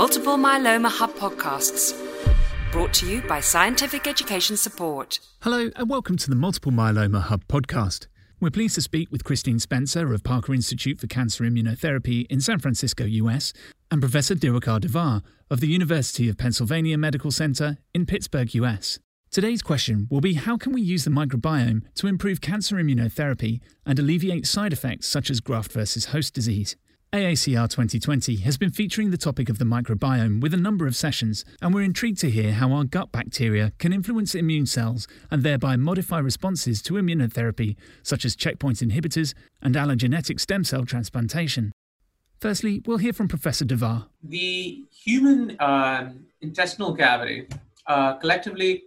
Multiple Myeloma Hub podcasts, brought to you by Scientific Education Support. Hello, and welcome to the Multiple Myeloma Hub podcast. We're pleased to speak with Christine Spencer of Parker Institute for Cancer Immunotherapy in San Francisco, US, and Professor Diwakar Davar of the University of Pennsylvania Medical Center in Pittsburgh, US. Today's question will be how can we use the microbiome to improve cancer immunotherapy and alleviate side effects such as graft versus host disease? AACR 2020 has been featuring the topic of the microbiome with a number of sessions, and we're intrigued to hear how our gut bacteria can influence immune cells and thereby modify responses to immunotherapy, such as checkpoint inhibitors and allogeneic stem cell transplantation. Firstly, we'll hear from Professor Davar. The human uh, intestinal cavity uh, collectively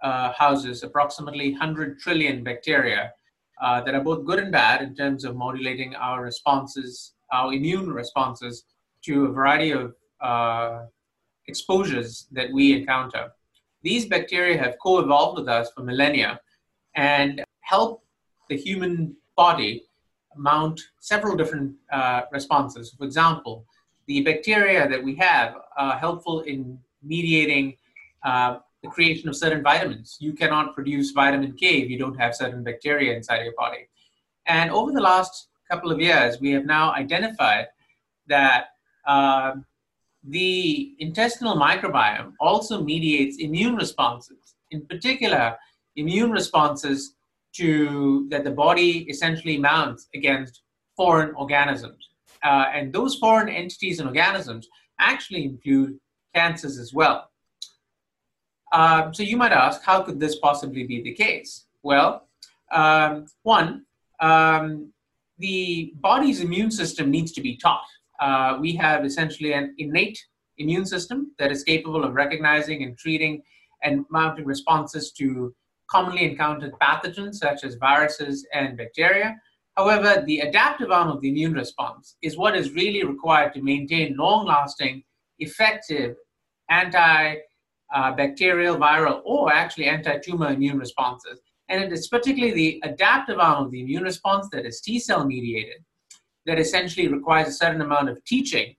uh, houses approximately 100 trillion bacteria uh, that are both good and bad in terms of modulating our responses, our immune responses to a variety of uh, exposures that we encounter. These bacteria have co evolved with us for millennia and help the human body mount several different uh, responses. For example, the bacteria that we have are helpful in mediating uh, the creation of certain vitamins. You cannot produce vitamin K if you don't have certain bacteria inside your body. And over the last couple of years, we have now identified that uh, the intestinal microbiome also mediates immune responses, in particular, immune responses to that the body essentially mounts against foreign organisms. Uh, and those foreign entities and organisms actually include cancers as well. Um, so you might ask, how could this possibly be the case? Well, um, one, um, the body's immune system needs to be taught. Uh, we have essentially an innate immune system that is capable of recognizing and treating and mounting responses to commonly encountered pathogens such as viruses and bacteria. However, the adaptive arm of the immune response is what is really required to maintain long lasting, effective anti uh, viral, or actually anti-tumor immune responses. And it is particularly the adaptive arm of the immune response that is T cell mediated that essentially requires a certain amount of teaching.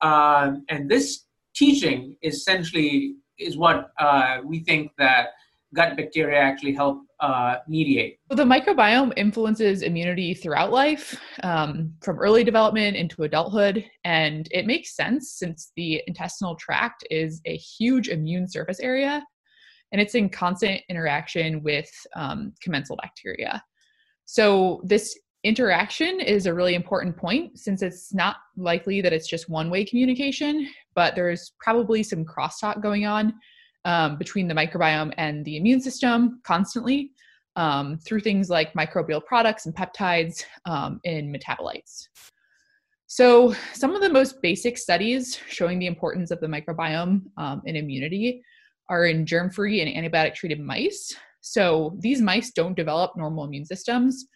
Um, and this teaching essentially is what uh, we think that gut bacteria actually help uh, mediate. So the microbiome influences immunity throughout life, um, from early development into adulthood, and it makes sense since the intestinal tract is a huge immune surface area, and it's in constant interaction with um, commensal bacteria. So this interaction is a really important point since it's not likely that it's just one way communication, but there's probably some crosstalk going on um, between the microbiome and the immune system constantly um, through things like microbial products and peptides um, in metabolites. So, some of the most basic studies showing the importance of the microbiome um, in immunity are in germ free and antibiotic treated mice. So, these mice don't develop normal immune systems.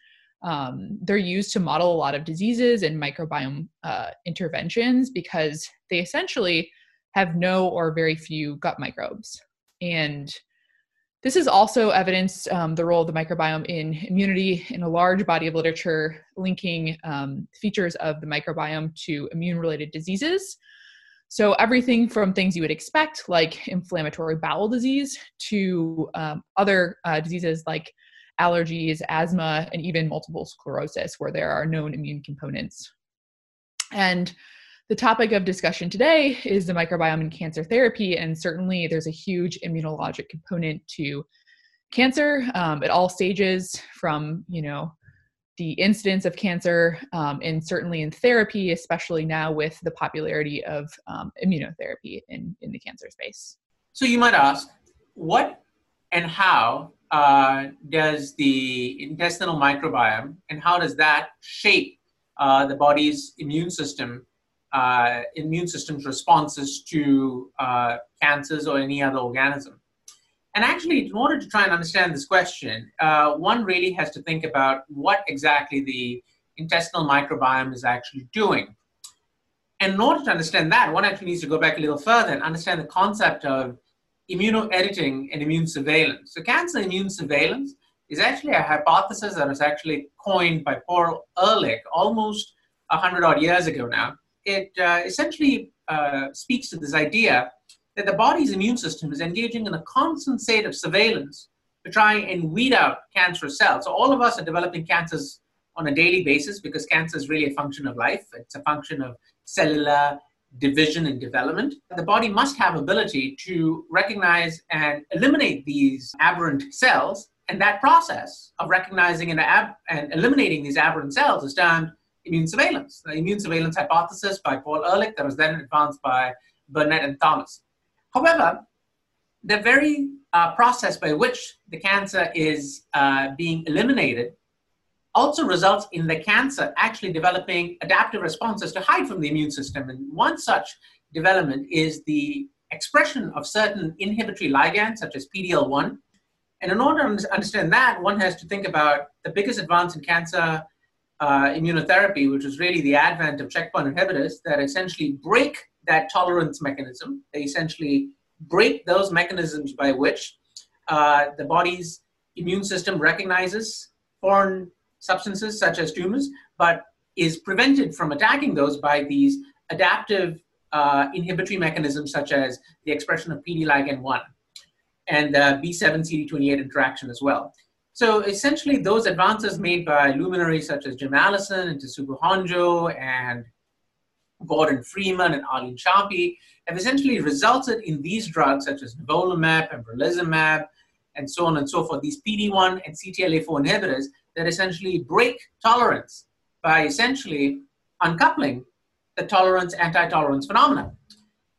Um, they're used to model a lot of diseases and microbiome uh, interventions because they essentially have no or very few gut microbes. And this is also evidenced um, the role of the microbiome in immunity in a large body of literature linking um, features of the microbiome to immune related diseases. So, everything from things you would expect, like inflammatory bowel disease, to um, other uh, diseases like allergies, asthma, and even multiple sclerosis, where there are known immune components. And the topic of discussion today is the microbiome in cancer therapy, and certainly there's a huge immunologic component to cancer um, at all stages, from you know the incidence of cancer, um, and certainly in therapy, especially now with the popularity of um, immunotherapy in in the cancer space. So you might ask, what and how uh, does the intestinal microbiome and how does that shape uh, the body's immune system uh, immune system's responses to uh, cancers or any other organism. And actually, in order to try and understand this question, uh, one really has to think about what exactly the intestinal microbiome is actually doing. And in order to understand that, one actually needs to go back a little further and understand the concept of immunoediting and immune surveillance. So, cancer immune surveillance is actually a hypothesis that was actually coined by Paul Ehrlich almost 100 odd years ago now it uh, essentially uh, speaks to this idea that the body's immune system is engaging in a constant state of surveillance to try and weed out cancerous cells. So all of us are developing cancers on a daily basis because cancer is really a function of life. It's a function of cellular division and development. The body must have ability to recognize and eliminate these aberrant cells. And that process of recognizing and, ab- and eliminating these aberrant cells is done immune surveillance. The immune surveillance hypothesis by Paul Ehrlich that was then advanced by Burnet and Thomas. However, the very uh, process by which the cancer is uh, being eliminated also results in the cancer actually developing adaptive responses to hide from the immune system. And one such development is the expression of certain inhibitory ligands, such as PD-L1. And in order to understand that, one has to think about the biggest advance in cancer uh, immunotherapy, which is really the advent of checkpoint inhibitors that essentially break that tolerance mechanism. They essentially break those mechanisms by which uh, the body's immune system recognizes foreign substances such as tumors, but is prevented from attacking those by these adaptive uh, inhibitory mechanisms such as the expression of PD ligand 1 and the B7 CD28 interaction as well. So essentially, those advances made by luminaries such as Jim Allison and Tasuku Honjo and Gordon Freeman and Arlene Sharpe have essentially resulted in these drugs such as nivolumab, pembrolizumab, and so on and so forth, these PD-1 and CTLA-4 inhibitors that essentially break tolerance by essentially uncoupling the tolerance anti-tolerance phenomenon.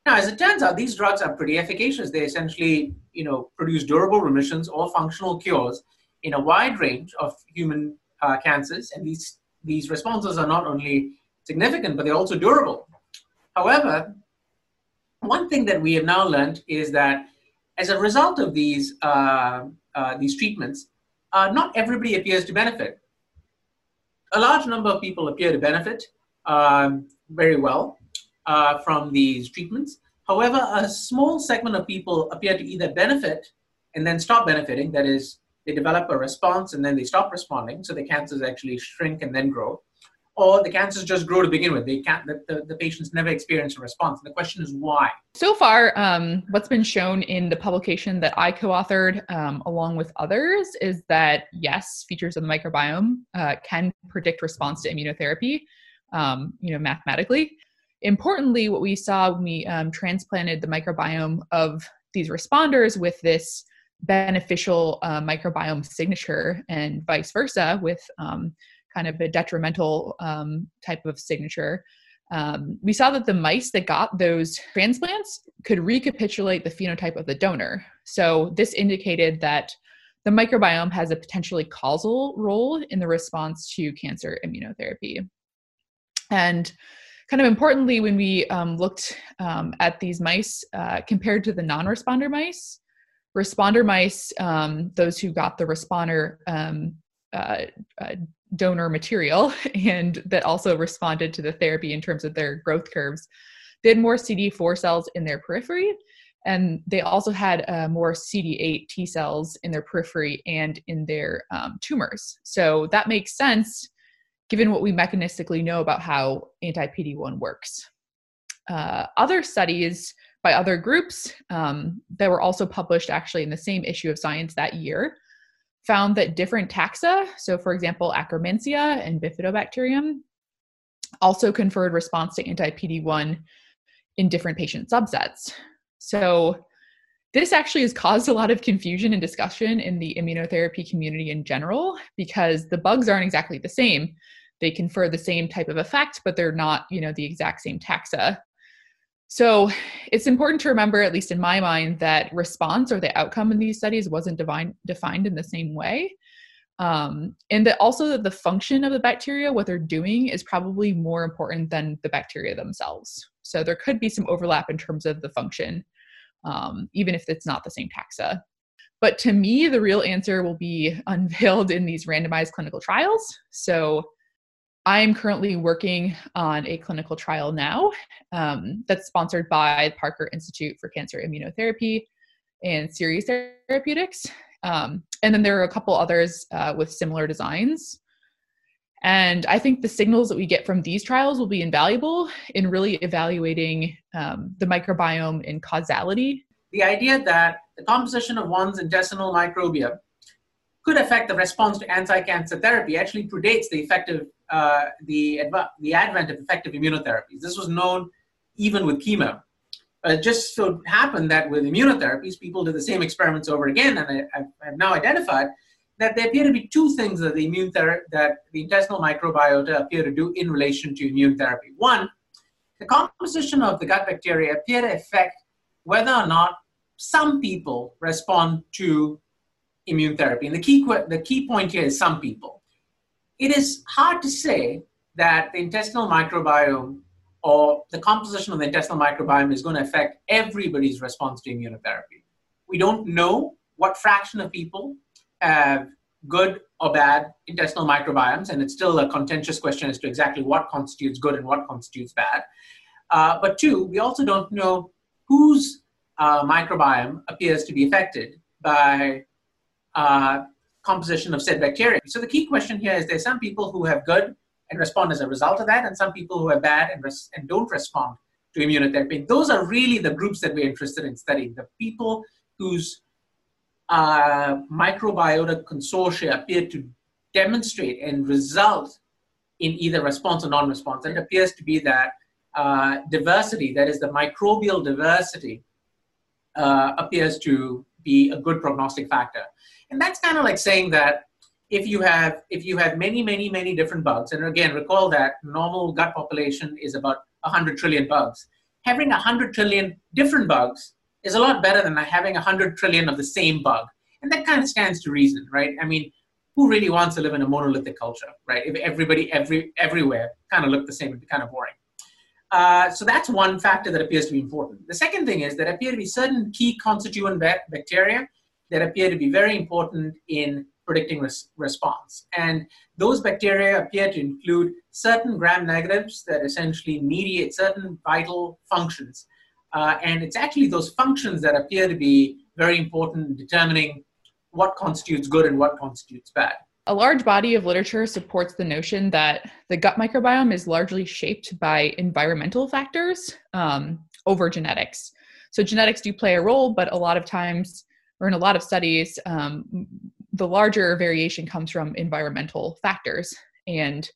Now, as it turns out, these drugs are pretty efficacious. They essentially, you know, produce durable remissions or functional cures in a wide range of human uh, cancers, and these these responses are not only significant, but they're also durable. However, one thing that we have now learned is that as a result of these uh, uh, these treatments, uh, not everybody appears to benefit. A large number of people appear to benefit um, very well uh, from these treatments. However, a small segment of people appear to either benefit and then stop benefiting, that is, they develop a response and then they stop responding, so the cancers actually shrink and then grow or the cancers just grow to begin with. They can't, the, the, the patients never experience a response. And the question is why? So far, um, what's been shown in the publication that I co authored um, along with others is that yes, features of the microbiome uh, can predict response to immunotherapy, um, you know, mathematically. Importantly, what we saw when we um, transplanted the microbiome of these responders with this beneficial uh, microbiome signature and vice versa with um, kind of a detrimental um, type of signature. Um, we saw that the mice that got those transplants could recapitulate the phenotype of the donor. So this indicated that the microbiome has a potentially causal role in the response to cancer immunotherapy. And kind of importantly, when we um, looked um, at these mice uh, compared to the non responder mice, responder mice, um, those who got the responder um, uh, uh, donor material and that also responded to the therapy in terms of their growth curves. They had more CD4 cells in their periphery, and they also had uh, more CD8 T cells in their periphery and in their um, tumors. So that makes sense given what we mechanistically know about how anti PD1 works. Uh, other studies by other groups um, that were also published actually in the same issue of Science that year found that different taxa, so for example, Akkermansia and Bifidobacterium, also conferred response to anti PD1 in different patient subsets. So, this actually has caused a lot of confusion and discussion in the immunotherapy community in general because the bugs aren't exactly the same. They confer the same type of effect, but they're not, you know, the exact same taxa. So it's important to remember, at least in my mind, that response or the outcome in these studies wasn't divine, defined in the same way. Um, and that also that the function of the bacteria, what they're doing, is probably more important than the bacteria themselves. So there could be some overlap in terms of the function, um, even if it's not the same taxa. But to me, the real answer will be unveiled in these randomized clinical trials. So I'm currently working on a clinical trial now um, that's sponsored by the Parker Institute for Cancer Immunotherapy and Seres Therapeutics. Um, and then there are a couple others uh, with similar designs. And I think the signals that we get from these trials will be invaluable in really evaluating um, the microbiome in causality. The idea that the composition of one's intestinal microbiome could affect the response to anti-cancer therapy actually predates the effective uh, the, adv- the advent of effective immunotherapies. This was known even with chemo. It just so happened that with immunotherapies, people did the same experiments over again, and I, have now identified that there appear to be two things that the immune ther- that the intestinal microbiota appear to do in relation to immune therapy. One, the composition of the gut bacteria appear to affect whether or not some people respond to immune therapy. And the key, the key point here is some people. It is hard to say that the intestinal microbiome or the composition of the intestinal microbiome is going to affect everybody's response to immunotherapy. We don't know what fraction of people have good or bad intestinal microbiomes, and it's still a contentious question as to exactly what constitutes good and what constitutes bad. Uh, but two, we also don't know whose uh, microbiome appears to be affected by uh, composition of said bacteria. So the key question here is there's some people who have good and respond as a result of that, and some people who are bad and, res- and don't respond to immunotherapy. Those are really the groups that we're interested in studying. The people whose uh, microbiota consortia appear to demonstrate and result in either response or non-response. And it appears to be that uh, diversity, that is the microbial diversity, uh, appears to be a good prognostic factor. And that's kind of like saying that if you have if you have many many many different bugs and again recall that normal gut population is about 100 trillion bugs. Having 100 trillion different bugs is a lot better than having 100 trillion of the same bug. And that kind of stands to reason right? I mean who really wants to live in a monolithic culture right? If everybody every everywhere kind of looked the same it'd be kind of boring uh, so that's one factor that appears to be important. The second thing is there appear to be certain key constituent bacteria that appear to be very important in predicting res- response. And those bacteria appear to include certain gram negatives that essentially mediate certain vital functions. Uh, and it's actually those functions that appear to be very important in determining what constitutes good and what constitutes bad. A large body of literature supports the notion that the gut microbiome is largely shaped by environmental factors um, over genetics. So, genetics do play a role, but a lot of times, or in a lot of studies, um, the larger variation comes from environmental factors. And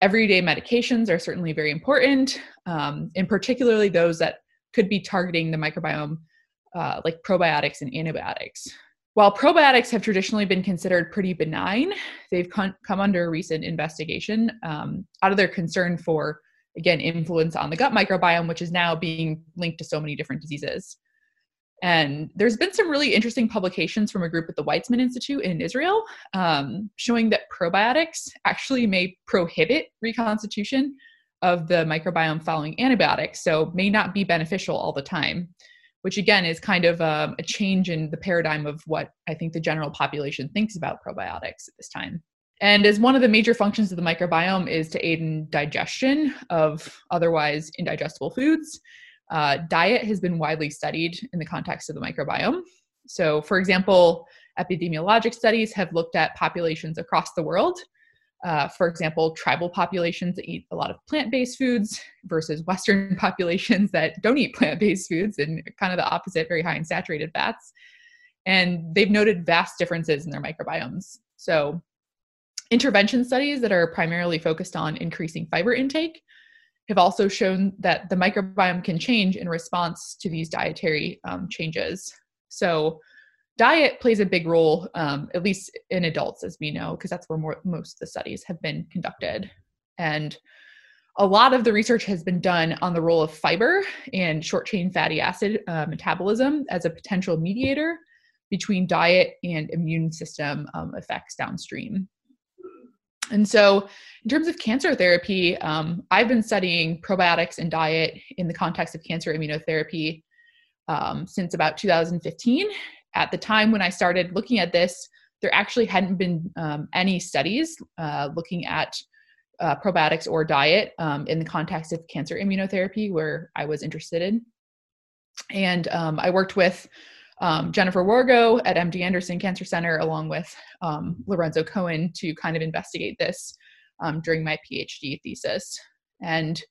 everyday medications are certainly very important, um, and particularly those that could be targeting the microbiome, uh, like probiotics and antibiotics. While probiotics have traditionally been considered pretty benign, they've con- come under recent investigation um, out of their concern for, again, influence on the gut microbiome, which is now being linked to so many different diseases. And there's been some really interesting publications from a group at the Weizmann Institute in Israel um, showing that probiotics actually may prohibit reconstitution of the microbiome following antibiotics, so may not be beneficial all the time, which again is kind of um, a change in the paradigm of what I think the general population thinks about probiotics at this time. And as one of the major functions of the microbiome is to aid in digestion of otherwise indigestible foods, uh, diet has been widely studied in the context of the microbiome. So, for example, epidemiologic studies have looked at populations across the world. Uh, for example, tribal populations that eat a lot of plant based foods versus Western populations that don't eat plant based foods and kind of the opposite, very high in saturated fats. And they've noted vast differences in their microbiomes. So, intervention studies that are primarily focused on increasing fiber intake have also shown that the microbiome can change in response to these dietary um, changes. So, diet plays a big role, um, at least in adults, as we know, because that's where more, most of the studies have been conducted. And a lot of the research has been done on the role of fiber and short chain fatty acid uh, metabolism as a potential mediator between diet and immune system um, effects downstream. And so, in terms of cancer therapy, um, I've been studying probiotics and diet in the context of cancer immunotherapy um, since about 2015. At the time when I started looking at this, there actually hadn't been um, any studies uh, looking at uh, probiotics or diet um, in the context of cancer immunotherapy where I was interested in. And um, I worked with um, Jennifer Wargo at MD Anderson Cancer Center, along with um, Lorenzo Cohen, to kind of investigate this um, during my PhD thesis. And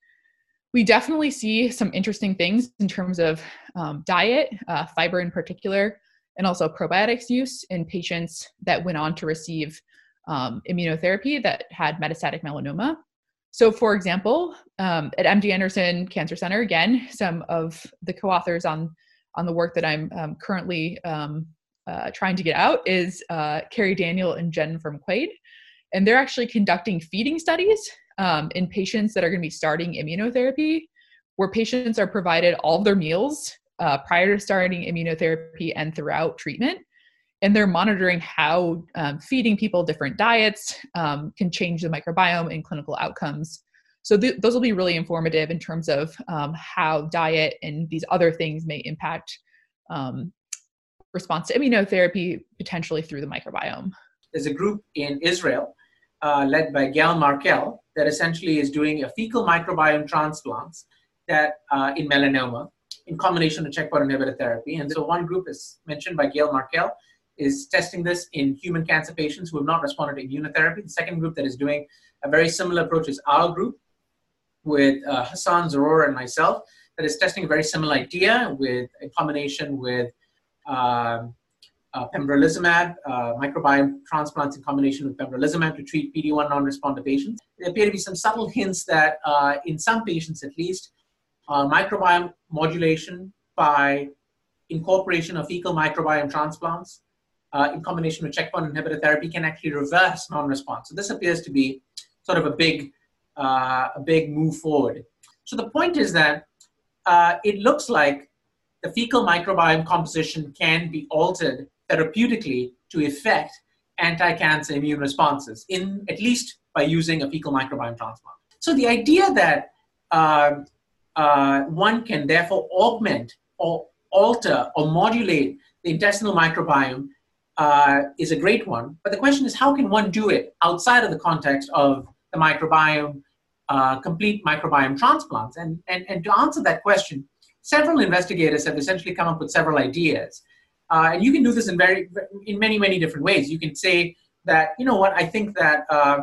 we definitely see some interesting things in terms of diet, uh, fiber in particular, and also probiotics use in patients that went on to receive um, immunotherapy that had metastatic melanoma. So, for example, um, at MD Anderson Cancer Center, again, some of the co-authors on on the work that I'm um, currently um, uh, trying to get out is uh, Carrie Daniel and Jen McQuade, and they're actually conducting feeding studies um, in patients that are going to be starting immunotherapy, where patients are provided all of their meals uh, prior to starting immunotherapy and throughout treatment. And they're monitoring how um, feeding people different diets um, can change the microbiome and clinical outcomes. So th- those will be really informative in terms of um, how diet and these other things may impact um, response to immunotherapy potentially through the microbiome. There's a group in Israel uh, led by Gal Markel that essentially is doing a fecal microbiome transplants that uh, in melanoma in combination with checkpoint inhibitor therapy. And so one group is mentioned by Gal Markel is testing this in human cancer patients who have not responded to immunotherapy. The second group that is doing a very similar approach is our group with uh, Hassane Zarour and myself that is testing a very similar idea with a combination with um, uh, pembrolizumab, uh, microbiome transplants in combination with pembrolizumab to treat PD-1 non-responder patients. There appear to be some subtle hints that uh, in some patients at least, uh, microbiome modulation by incorporation of fecal microbiome transplants uh, in combination with checkpoint inhibitor therapy can actually reverse non-response. So this appears to be sort of a big, uh, a big move forward. So the point is that it looks like the fecal microbiome composition can be altered therapeutically to affect anti-cancer immune responses, in at least by using a fecal microbiome transplant. So the idea that uh, one can therefore augment or alter or modulate the intestinal microbiome uh, is a great one. But the question is, how can one do it outside of the context of the microbiome, uh, complete microbiome transplants? And, and, and to answer that question, several investigators have essentially come up with several ideas. Uh, and you can do this in very, in many, many different ways. You can say that, you know what, I think that uh,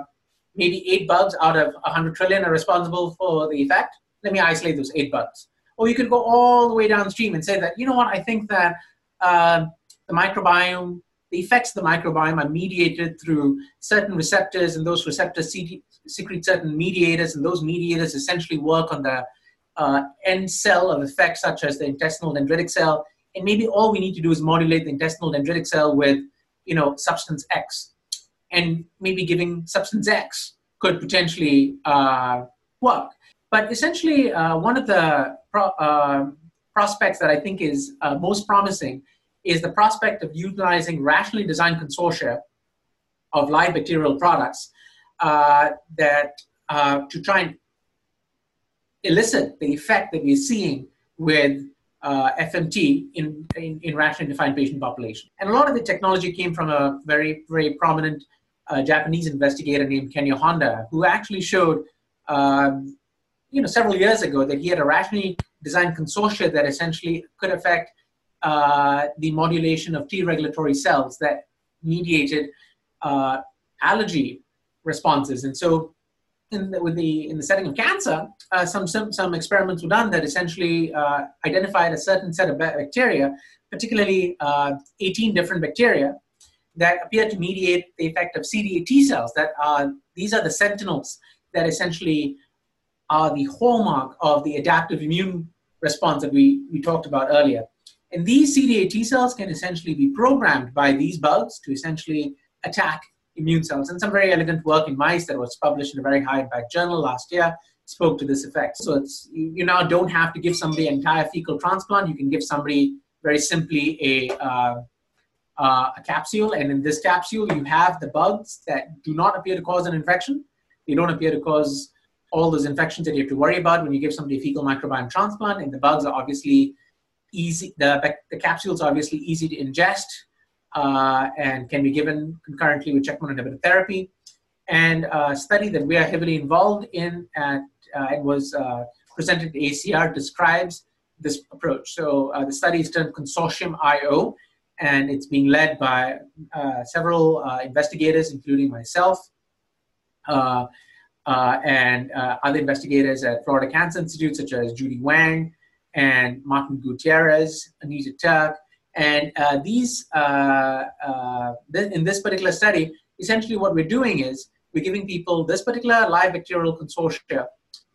maybe eight bugs out of 100 trillion are responsible for the effect. Let me isolate those eight bugs. Or you could go all the way downstream and say that, you know what, I think that uh, the microbiome, the effects of the microbiome are mediated through certain receptors, and those receptors secrete certain mediators, and those mediators essentially work on the uh, end cell of effects such as the intestinal dendritic cell. And maybe all we need to do is modulate the intestinal dendritic cell with, you know, substance X. And maybe giving substance X could potentially uh, work. But essentially, uh, one of the pro- uh, prospects that I think is uh, most promising is the prospect of utilizing rationally designed consortia of live bacterial products that to try and elicit the effect that we're seeing with uh, FMT in, in, in, rationally defined patient population. And a lot of the technology came from a very, very prominent uh, Japanese investigator named Kenya Honda, who actually showed, you know, several years ago that he had a rationally designed consortia that essentially could affect uh, the modulation of T regulatory cells that mediated uh, allergy responses. And so in the, with the in the setting of cancer, uh, some, some some experiments were done that essentially uh, identified a certain set of bacteria, particularly uh, 18 different bacteria, that appear to mediate the effect of CD8 T cells. That are these are the sentinels that essentially are the hallmark of the adaptive immune response that we, we talked about earlier. And these CD8 T cells can essentially be programmed by these bugs to essentially attack immune cells. And some very elegant work in mice that was published in a very high impact journal last year spoke to this effect. So it's you, now don't have to give somebody an entire fecal transplant. You can give somebody very simply a uh, uh, a capsule, and in this capsule you have the bugs that do not appear to cause an infection. They don't appear to cause all those infections that you have to worry about when you give somebody a fecal microbiome transplant. And the bugs are obviously easy. The, the capsules are obviously easy to ingest uh, and can be given concurrently with checkpoint inhibitor therapy. And a study that we are heavily involved in at, uh, and was uh, presented at AACR describes this approach. So uh, the study is termed Consortium IO, and it's being led by uh, several uh, investigators, including myself. Uh, and uh, other investigators at Florida Cancer Institute, such as Judy Wang and Martin Gutierrez, Anita Turk. And uh, these, uh, uh, th- in this particular study, essentially what we're doing is we're giving people this particular live bacterial consortia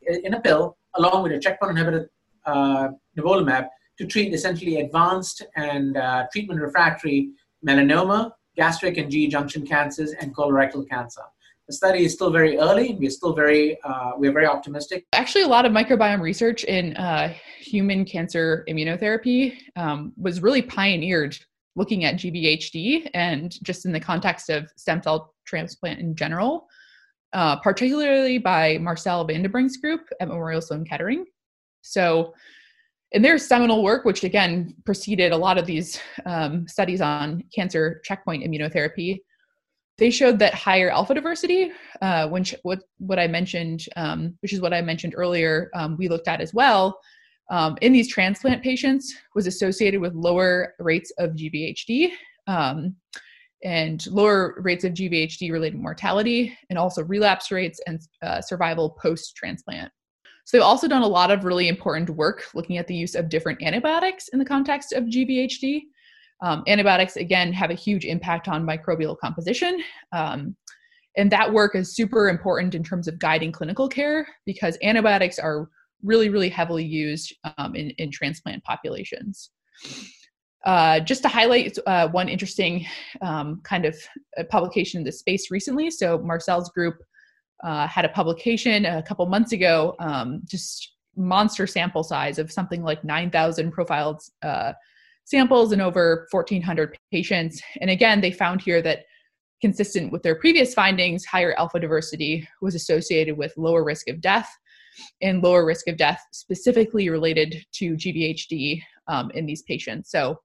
in a pill, along with a checkpoint inhibitor, uh, nivolumab, to treat essentially advanced and treatment refractory melanoma, gastric and GE junction cancers, and colorectal cancer. The study is still very early. We're still very uh, we're very optimistic. Actually, a lot of microbiome research in uh, human cancer immunotherapy um, was really pioneered looking at GVHD and just in the context of stem cell transplant in general, uh, particularly by Marcel van Brink's group at Memorial Sloan Kettering. So, in their seminal work, which again preceded a lot of these um, studies on cancer checkpoint immunotherapy, they showed that higher alpha diversity, uh, which what what I mentioned, um, which is what I mentioned earlier, um, we looked at as well. Um, in these transplant patients, was associated with lower rates of GVHD um, and lower rates of GVHD related mortality, and also relapse rates and uh, survival post transplant. So they've also done a lot of really important work looking at the use of different antibiotics in the context of GVHD. Um, antibiotics, again, have a huge impact on microbial composition. Um, and that work is super important in terms of guiding clinical care because antibiotics are really, really heavily used um, in, in transplant populations. Uh, just to highlight uh, one interesting um, kind of uh, publication in this space recently. So, Marcel's group uh, had a publication a couple months ago, um, just monster sample size of something like 9,000 profiled uh, samples in over 1,400 patients. And again, they found here that consistent with their previous findings, higher alpha diversity was associated with lower risk of death and lower risk of death specifically related to GVHD um, in these patients. So,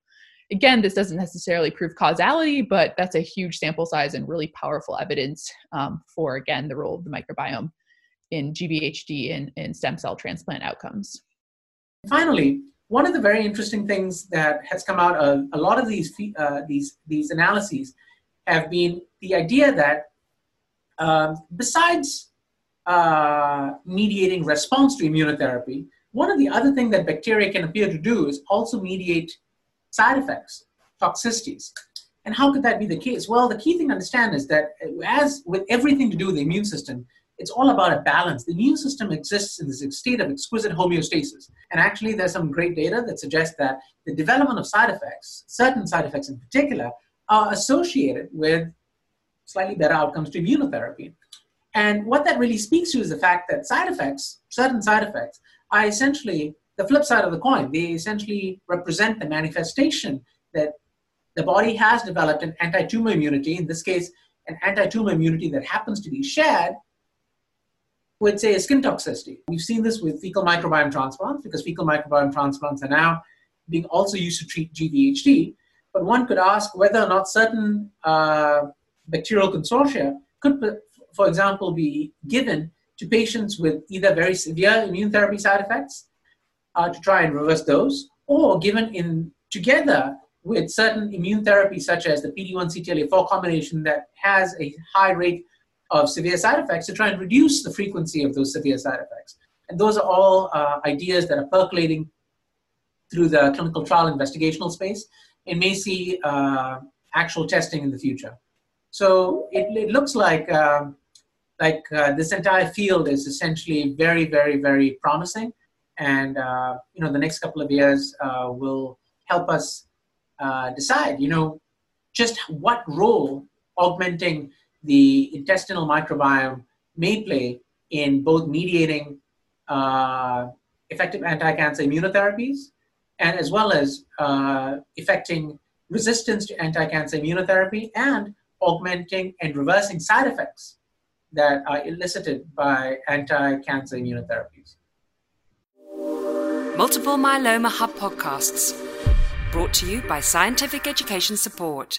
again, this doesn't necessarily prove causality, but that's a huge sample size and really powerful evidence um, for, again, the role of the microbiome in GVHD and, and stem cell transplant outcomes. Finally, one of the very interesting things that has come out of a lot of these uh, these these analyses have been the idea that um, besides uh, mediating response to immunotherapy, one of the other things that bacteria can appear to do is also mediate side effects, toxicities. And how could that be the case? Well, the key thing to understand is that as with everything to do with the immune system, it's all about a balance. The immune system exists in this state of exquisite homeostasis. And actually, there's some great data that suggests that the development of side effects, certain side effects in particular, are associated with slightly better outcomes to immunotherapy. And what that really speaks to is the fact that side effects, certain side effects, are essentially the flip side of the coin. They essentially represent the manifestation that the body has developed an anti tumor immunity, in this case, an anti tumor immunity that happens to be shared with, say, a skin toxicity. We've seen this with fecal microbiome transplants because fecal microbiome transplants are now being also used to treat GVHD. But one could ask whether or not certain uh, bacterial consortia could, for example, be given to patients with either very severe immune therapy side effects uh, to try and reverse those, or given in together with certain immune therapies such as the PD-1 CTLA-4 combination that has a high rate of severe side effects to try and reduce the frequency of those severe side effects. And those are all uh, ideas that are percolating through the clinical trial investigational space and may see uh, actual testing in the future. So it, it looks like um, like uh, this entire field is essentially very, very, very promising. And uh, you know, the next couple of years uh, will help us uh, decide, you know, just what role augmenting the intestinal microbiome may play in both mediating uh, effective anti-cancer immunotherapies and as well as uh, affecting resistance to anti-cancer immunotherapy and augmenting and reversing side effects that are elicited by anti-cancer immunotherapies. Multiple Myeloma Hub podcasts brought to you by Scientific Education Support.